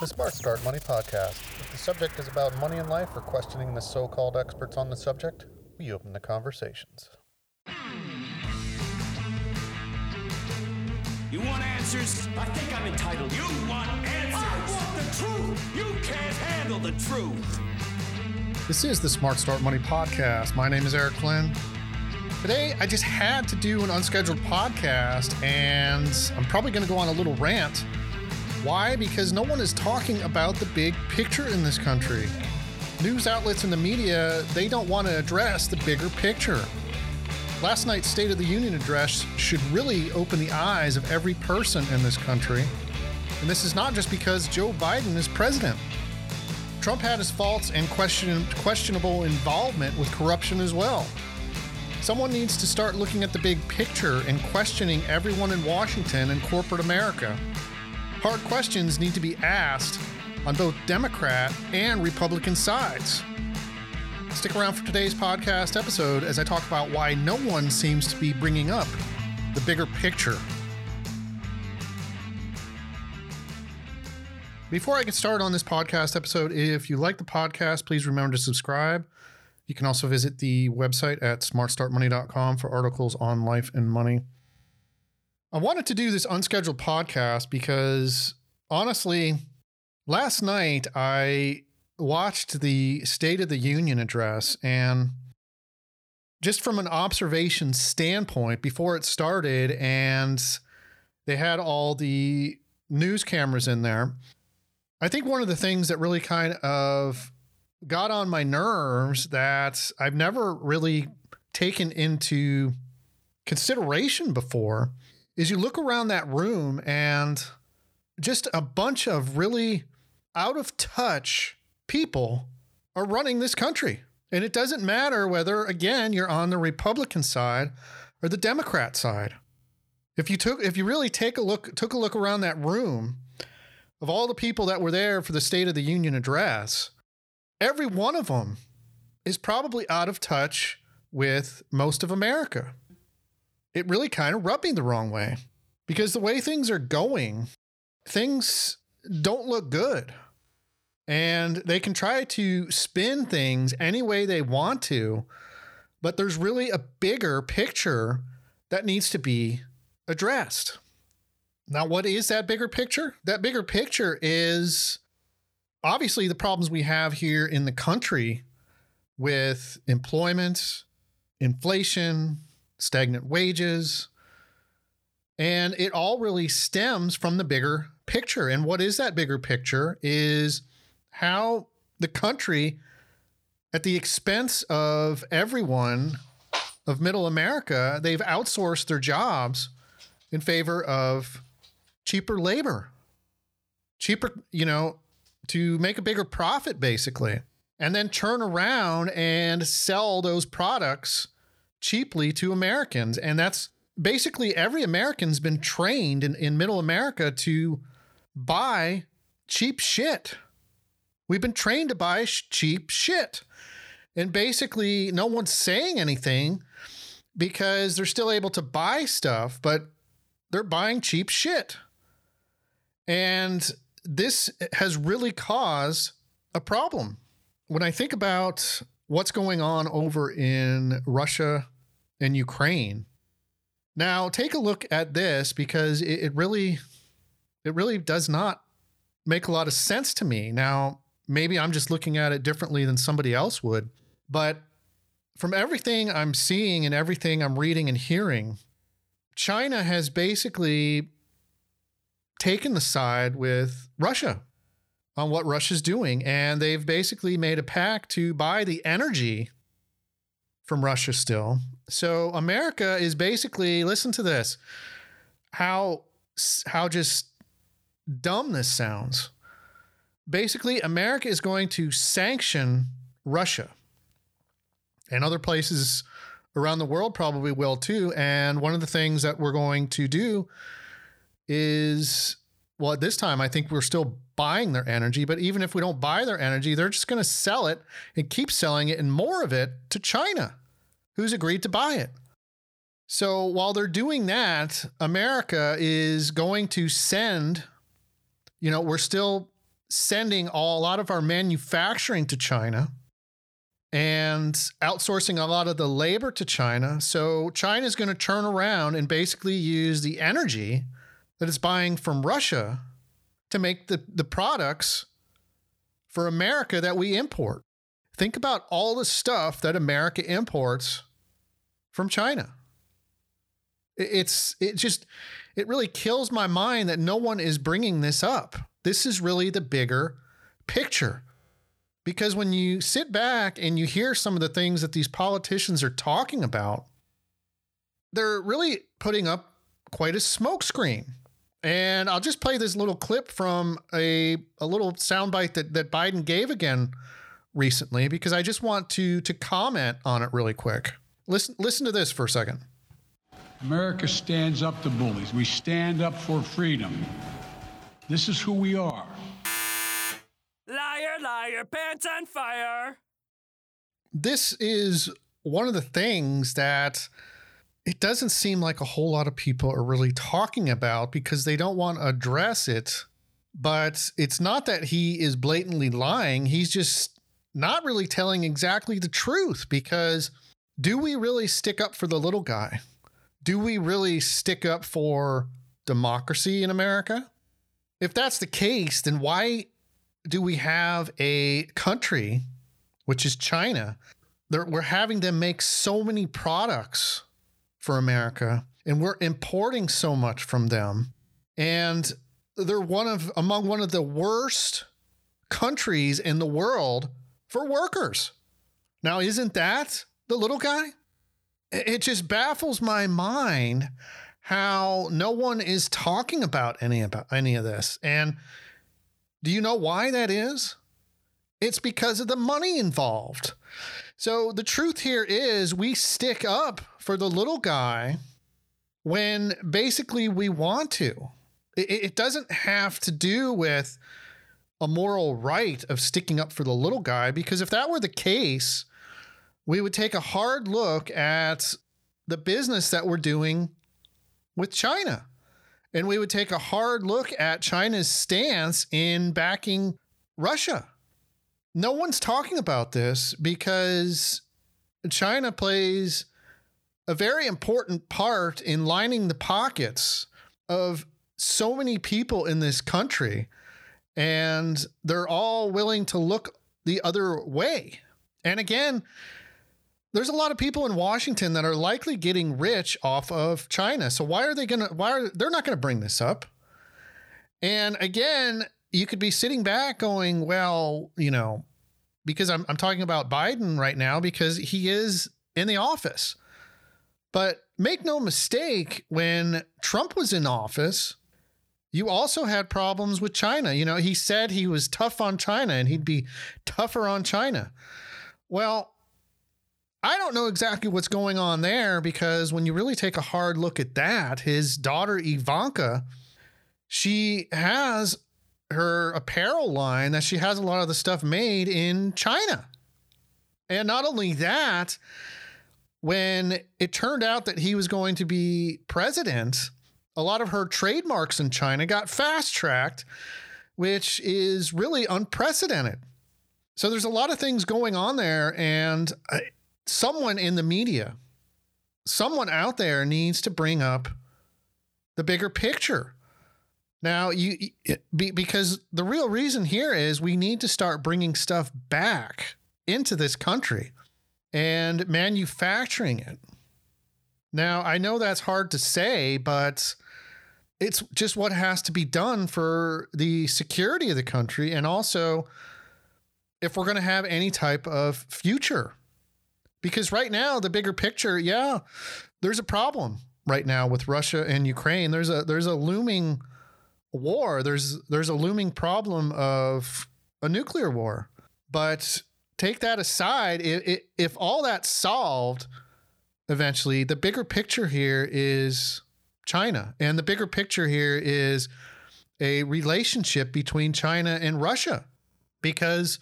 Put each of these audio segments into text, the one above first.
The Smart Start Money Podcast. If the subject is about money in life or questioning the so called experts on the subject, we open the conversations. You want answers? I think I'm entitled. You want answers? I want the truth. You can't handle the truth. This is the Smart Start Money Podcast. My name is Eric Flynn. Today, I just had to do an unscheduled podcast, and I'm probably going to go on a little rant. Why? Because no one is talking about the big picture in this country. News outlets and the media, they don't want to address the bigger picture. Last night's State of the Union address should really open the eyes of every person in this country. And this is not just because Joe Biden is president. Trump had his faults and question, questionable involvement with corruption as well. Someone needs to start looking at the big picture and questioning everyone in Washington and corporate America. Hard questions need to be asked on both Democrat and Republican sides. Stick around for today's podcast episode as I talk about why no one seems to be bringing up the bigger picture. Before I get started on this podcast episode, if you like the podcast, please remember to subscribe. You can also visit the website at smartstartmoney.com for articles on life and money. I wanted to do this unscheduled podcast because honestly, last night I watched the State of the Union address and just from an observation standpoint before it started and they had all the news cameras in there. I think one of the things that really kind of got on my nerves that I've never really taken into consideration before is you look around that room and just a bunch of really out of touch people are running this country. And it doesn't matter whether, again, you're on the Republican side or the Democrat side. If you took, if you really take a look, took a look around that room of all the people that were there for the State of the Union address, every one of them is probably out of touch with most of America. It really kind of rubbed me the wrong way because the way things are going, things don't look good. And they can try to spin things any way they want to, but there's really a bigger picture that needs to be addressed. Now, what is that bigger picture? That bigger picture is obviously the problems we have here in the country with employment, inflation, stagnant wages. And it all really stems from the bigger picture. And what is that bigger picture is how the country, at the expense of everyone of middle America, they've outsourced their jobs in favor of cheaper labor, cheaper, you know, to make a bigger profit, basically, and then turn around and sell those products cheaply to Americans. And that's basically every American's been trained in, in middle America to buy cheap shit. We've been trained to buy sh- cheap shit. And basically, no one's saying anything because they're still able to buy stuff, but they're buying cheap shit. And this has really caused a problem. When I think about what's going on over in Russia and Ukraine, now take a look at this because it, it really, it really does not make a lot of sense to me. Now, maybe I'm just looking at it differently than somebody else would, but from everything I'm seeing and everything I'm reading and hearing, China has basically taken the side with Russia on what Russia's doing. And they've basically made a pact to buy the energy from Russia still. So America is basically, listen to this, how how just dumb this sounds. Basically, America is going to sanction Russia. And other places around the world probably will too. And one of the things that we're going to do is well, at this time, I think we're still buying their energy. But even if we don't buy their energy, they're just going to sell it and keep selling it and more of it to China, who's agreed to buy it. So while they're doing that, America is going to send, you know, we're still sending all, a lot of our manufacturing to China and outsourcing a lot of the labor to China. So China is going to turn around and basically use the energy that it's buying from Russia to make the, the products for America that we import. Think about all the stuff that America imports from China. It's it just it really kills my mind that no one is bringing this up. This is really the bigger picture. Because when you sit back and you hear some of the things that these politicians are talking about, they're really putting up quite a smokescreen. And I'll just play this little clip from a, a little soundbite that, that Biden gave again recently because I just want to to comment on it really quick. Listen listen to this for a second. America stands up to bullies. We stand up for freedom. This is who we are. Liar, liar, pants on fire. This is one of the things that it doesn't seem like a whole lot of people are really talking about because they don't want to address it. But it's not that he is blatantly lying, he's just not really telling exactly the truth because do we really stick up for the little guy? Do we really stick up for democracy in America? If that's the case, then why do we have a country, which is China, that we're having them make so many products for America and we're importing so much from them? And they're one of among one of the worst countries in the world for workers. Now, isn't that the little guy? It just baffles my mind how no one is talking about any about any of this. And do you know why that is? It's because of the money involved. So the truth here is we stick up for the little guy when basically we want to. It, it doesn't have to do with a moral right of sticking up for the little guy, because if that were the case, we would take a hard look at the business that we're doing with China. And we would take a hard look at China's stance in backing Russia. No one's talking about this because China plays a very important part in lining the pockets of so many people in this country. And they're all willing to look the other way. And again, there's a lot of people in Washington that are likely getting rich off of China. So why are they going to why are they're not going to bring this up? And again, you could be sitting back going, well, you know, because I'm I'm talking about Biden right now because he is in the office. But make no mistake, when Trump was in office, you also had problems with China. You know, he said he was tough on China and he'd be tougher on China. Well, I don't know exactly what's going on there because when you really take a hard look at that, his daughter Ivanka, she has her apparel line that she has a lot of the stuff made in China. And not only that, when it turned out that he was going to be president, a lot of her trademarks in China got fast tracked, which is really unprecedented. So there's a lot of things going on there. And uh, someone in the media, someone out there needs to bring up the bigger picture. Now, you be, because the real reason here is we need to start bringing stuff back into this country and manufacturing it. Now, I know that's hard to say, but it's just what has to be done for the security of the country and also if we're going to have any type of future because right now the bigger picture, yeah, there's a problem right now with Russia and Ukraine. There's a there's a looming war. There's there's a looming problem of a nuclear war. But take that aside, if, if all that's solved eventually, the bigger picture here is China. And the bigger picture here is a relationship between China and Russia. Because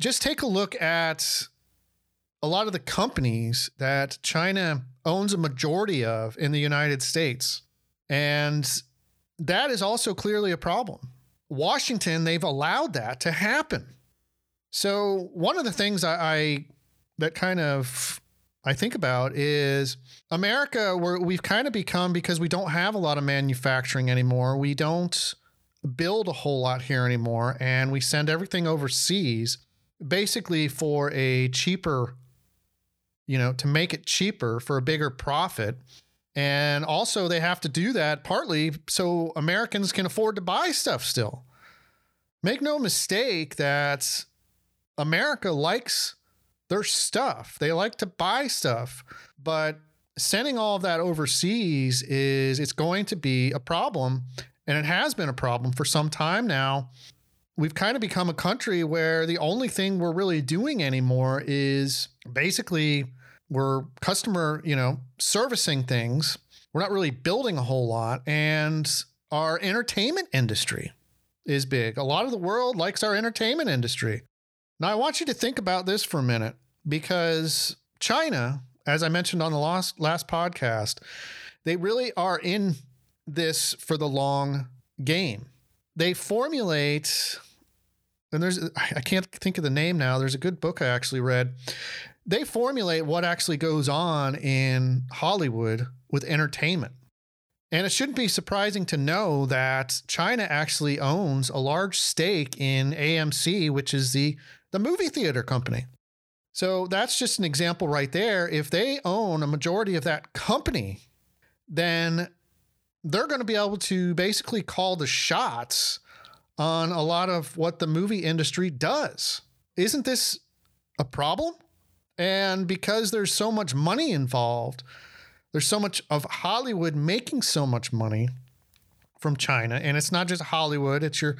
just take a look at a lot of the companies that China owns a majority of in the United States. And that is also clearly a problem. Washington, they've allowed that to happen. So one of the things I, I that kind of I think about is America, where we've kind of become because we don't have a lot of manufacturing anymore. We don't build a whole lot here anymore, and we send everything overseas basically for a cheaper, you know, to make it cheaper for a bigger profit. And also, they have to do that partly so Americans can afford to buy stuff still. Make no mistake that America likes their stuff. They like to buy stuff, but sending all of that overseas is it's going to be a problem and it has been a problem for some time now. We've kind of become a country where the only thing we're really doing anymore is basically we're customer, you know, servicing things. We're not really building a whole lot and our entertainment industry is big. A lot of the world likes our entertainment industry. Now, I want you to think about this for a minute because China, as I mentioned on the last, last podcast, they really are in this for the long game. They formulate, and there's, I can't think of the name now. There's a good book I actually read. They formulate what actually goes on in Hollywood with entertainment. And it shouldn't be surprising to know that China actually owns a large stake in AMC, which is the the movie theater company. So that's just an example right there. If they own a majority of that company, then they're going to be able to basically call the shots on a lot of what the movie industry does. Isn't this a problem? And because there's so much money involved, there's so much of Hollywood making so much money, from China, and it's not just Hollywood. It's your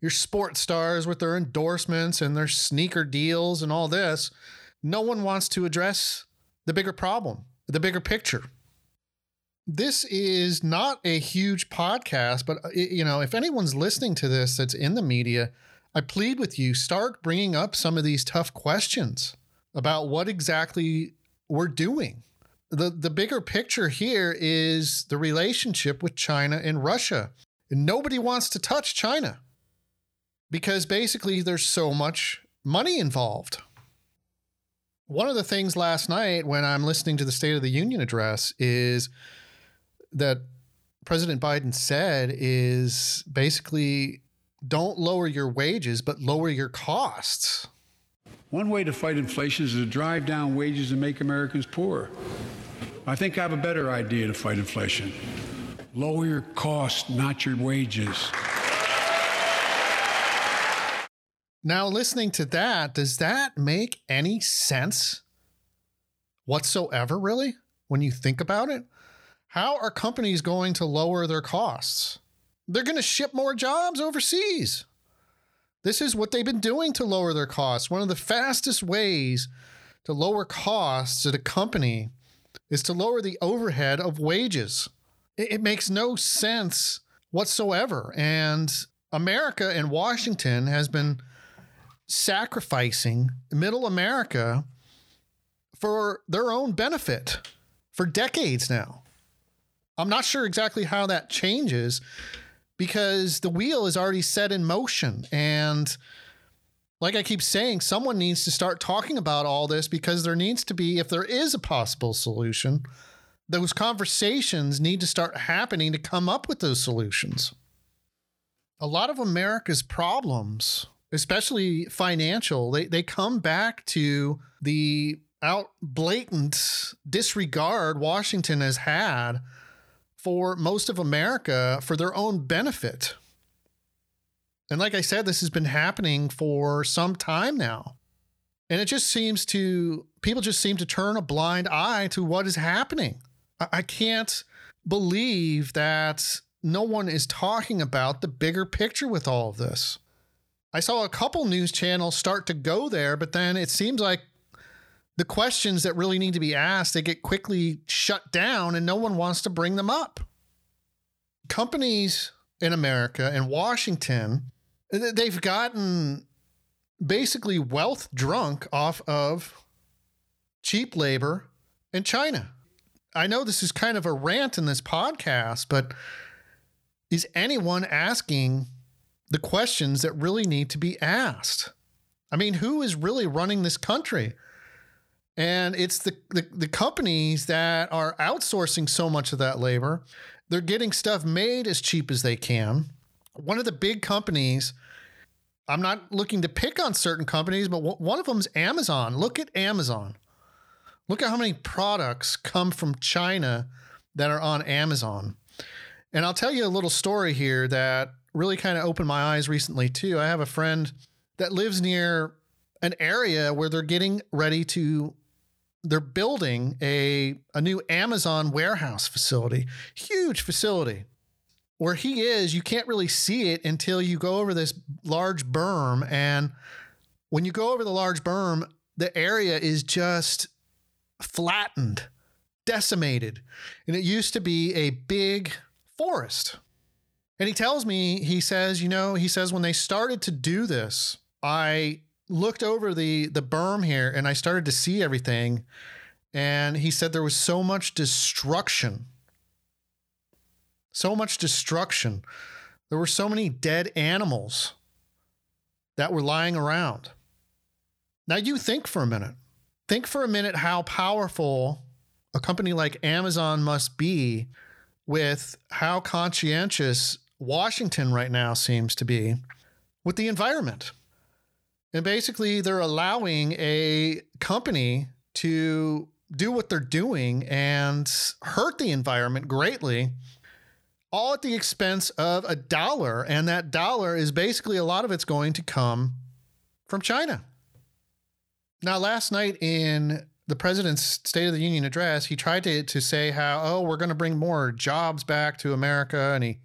your sports stars with their endorsements and their sneaker deals and all this. No one wants to address the bigger problem, the bigger picture. This is not a huge podcast, but you know, if anyone's listening to this that's in the media, I plead with you start bringing up some of these tough questions about what exactly we're doing the the bigger picture here is the relationship with China and Russia. And nobody wants to touch China because basically there's so much money involved. One of the things last night when I'm listening to the State of the Union address is that President Biden said is basically don't lower your wages, but lower your costs. One way to fight inflation is to drive down wages and make Americans poorer. I think I have a better idea to fight inflation. Lower your costs, not your wages. Now, listening to that, does that make any sense whatsoever, really, when you think about it? How are companies going to lower their costs? They're going to ship more jobs overseas. This is what they've been doing to lower their costs. One of the fastest ways to lower costs at a company is to lower the overhead of wages. It, it makes no sense whatsoever. And America and Washington has been sacrificing middle America for their own benefit for decades now. I'm not sure exactly how that changes because the wheel is already set in motion and like I keep saying, someone needs to start talking about all this because there needs to be, if there is a possible solution, those conversations need to start happening to come up with those solutions. A lot of America's problems, especially financial, they, they come back to the out blatant disregard Washington has had for most of America for their own benefit. And like I said, this has been happening for some time now. And it just seems to, people just seem to turn a blind eye to what is happening. I, can't believe that no one is talking about the bigger picture with all of this. I saw a couple news channels start to go there, but then it seems like the questions that really need to be asked, they get quickly shut down and no one wants to bring them up. Companies in America and Washington They've gotten basically wealth drunk off of cheap labor in China. I know this is kind of a rant in this podcast, but is anyone asking the questions that really need to be asked. I mean, who is really running this country? And it's the, the, the companies that are outsourcing so much of that labor. They're getting stuff made as cheap as they can. One of the big companies, I'm not looking to pick on certain companies, but one of them is Amazon. Look at Amazon. Look at how many products come from China that are on Amazon. And I'll tell you a little story here that really kind of opened my eyes recently, too. I have a friend that lives near an area where they're getting ready to they're building a a new Amazon warehouse facility, huge facility. Where he is, you can't really see it until you go over this large berm and when you go over the large berm, the area is just flattened, decimated. And it used to be a big forest. And he tells me, he says, you know, he says when they started to do this, I looked over the the berm here and I started to see everything. And he said there was so much destruction. So much destruction. There were so many dead animals that were lying around. Now you think for a minute. Think for a minute how powerful a company like Amazon must be with how conscientious Washington right now seems to be with the environment. And basically, they're allowing a company to do what they're doing and hurt the environment greatly, all at the expense of a dollar. And that dollar is basically a lot of it's going to come from China. Now, last night in the president's State of the Union address, he tried to, to say how, oh, we're going to bring more jobs back to America. And he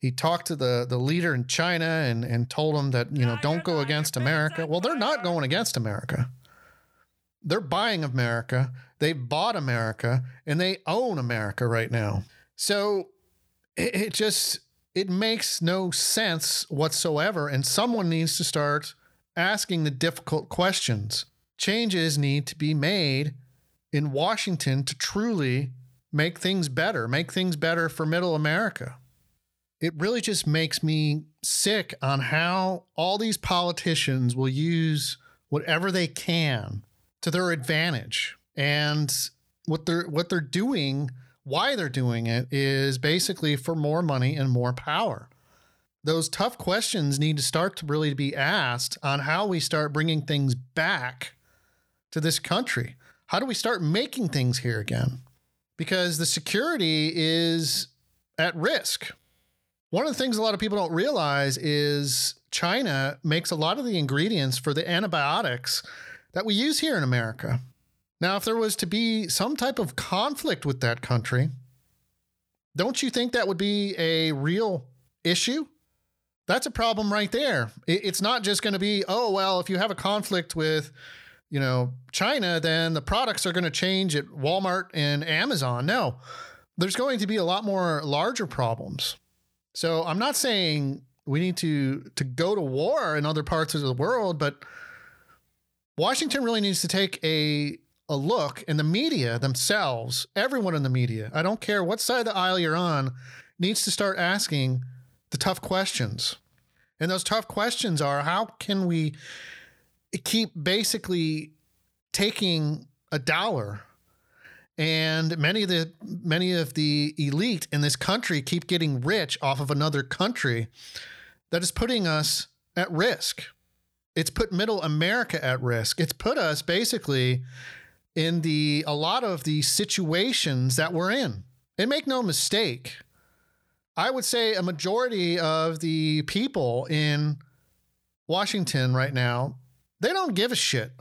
he talked to the the leader in China and and told him that you know don't go against America. Well, they're not going against America. They're buying America. They bought America and they own America right now. So it, it just it makes no sense whatsoever and someone needs to start asking the difficult questions. Changes need to be made in Washington to truly make things better, make things better for middle America it really just makes me sick on how all these politicians will use whatever they can to their advantage. And what they're what they're doing why they're doing it is basically for more money and more power. Those tough questions need to start to really be asked on how we start bringing things back to this country. How do we start making things here again? Because the security is at risk one of the things a lot of people don't realize is China makes a lot of the ingredients for the antibiotics that we use here in America. Now, if there was to be some type of conflict with that country, don't you think that would be a real issue? That's a problem right there. It's not just going to be, oh, well, if you have a conflict with, you know, China, then the products are going to change at Walmart and Amazon. No, there's going to be a lot more larger problems. So I'm not saying we need to to go to war in other parts of the world, but Washington really needs to take a a look in the media themselves, everyone in the media. I don't care what side of the aisle you're on, needs to start asking the tough questions. And those tough questions are how can we keep basically taking a dollar and many of the many of the elite in this country keep getting rich off of another country that is putting us at risk. It's put middle america at risk. It's put us basically in the a lot of the situations that we're in. And make no mistake i would say a majority of the people in washington right now they don't give a shit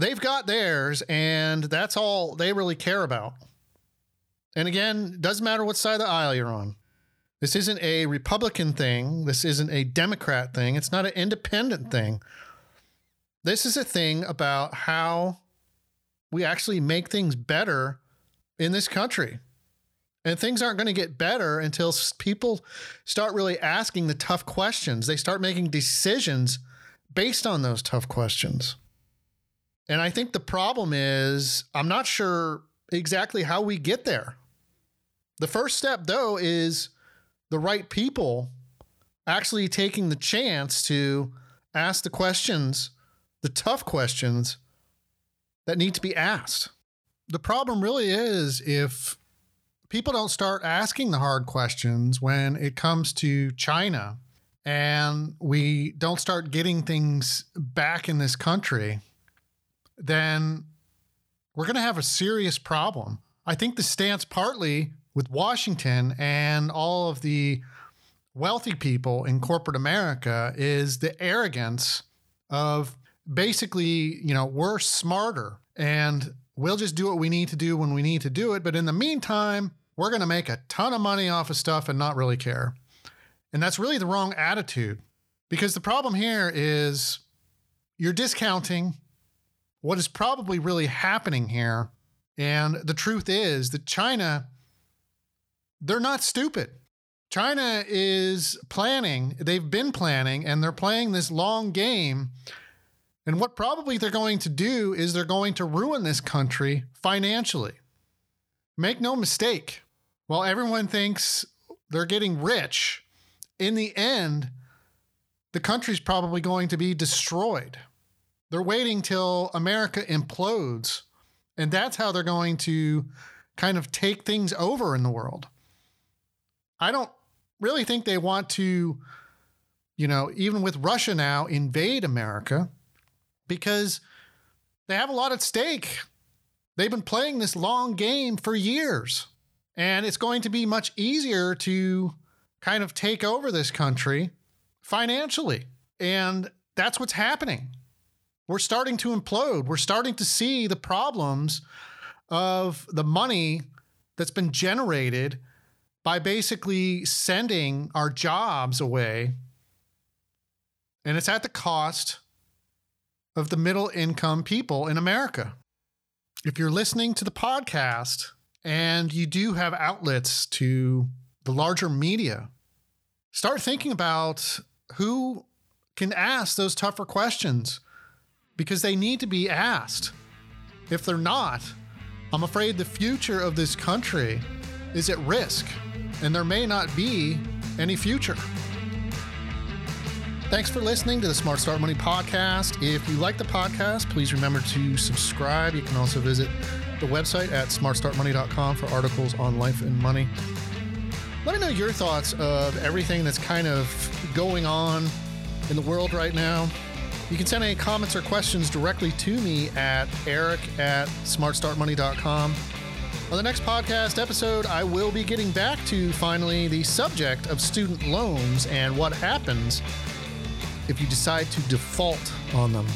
They've got theirs, and that's all they really care about. And again, doesn't matter what side of the aisle you're on. This isn't a Republican thing. This isn't a Democrat thing. It's not an independent thing. This is a thing about how we actually make things better in this country. And things aren't going to get better until people start really asking the tough questions. They start making decisions based on those tough questions. And I think the problem is, I'm not sure exactly how we get there. The first step, though, is the right people actually taking the chance to ask the questions, the tough questions that need to be asked. The problem really is if people don't start asking the hard questions when it comes to China and we don't start getting things back in this country, then we're going to have a serious problem. I think the stance partly with Washington and all of the wealthy people in corporate America is the arrogance of basically, you know, we're smarter and we'll just do what we need to do when we need to do it. But in the meantime, we're going to make a ton of money off of stuff and not really care. And that's really the wrong attitude because the problem here is you're discounting what is probably really happening here. And the truth is that China, they're not stupid. China is planning, they've been planning, and they're playing this long game. And what probably they're going to do is they're going to ruin this country financially. Make no mistake, while everyone thinks they're getting rich, in the end, the country's probably going to be destroyed. They're waiting till America implodes, and that's how they're going to kind of take things over in the world. I don't really think they want to, you know, even with Russia now, invade America because they have a lot at stake. They've been playing this long game for years, and it's going to be much easier to kind of take over this country financially. And that's what's happening. We're starting to implode. We're starting to see the problems of the money that's been generated by basically sending our jobs away. And it's at the cost of the middle income people in America. If you're listening to the podcast and you do have outlets to the larger media, start thinking about who can ask those tougher questions because they need to be asked. If they're not, I'm afraid the future of this country is at risk and there may not be any future. Thanks for listening to the Smart Start Money podcast. If you like the podcast, please remember to subscribe. You can also visit the website at smartstartmoney.com for articles on life and money. Let me know your thoughts of everything that's kind of going on in the world right now. You can send any comments or questions directly to me at eric at smartstartmoney.com. On the next podcast episode, I will be getting back to finally the subject of student loans and what happens if you decide to default on them.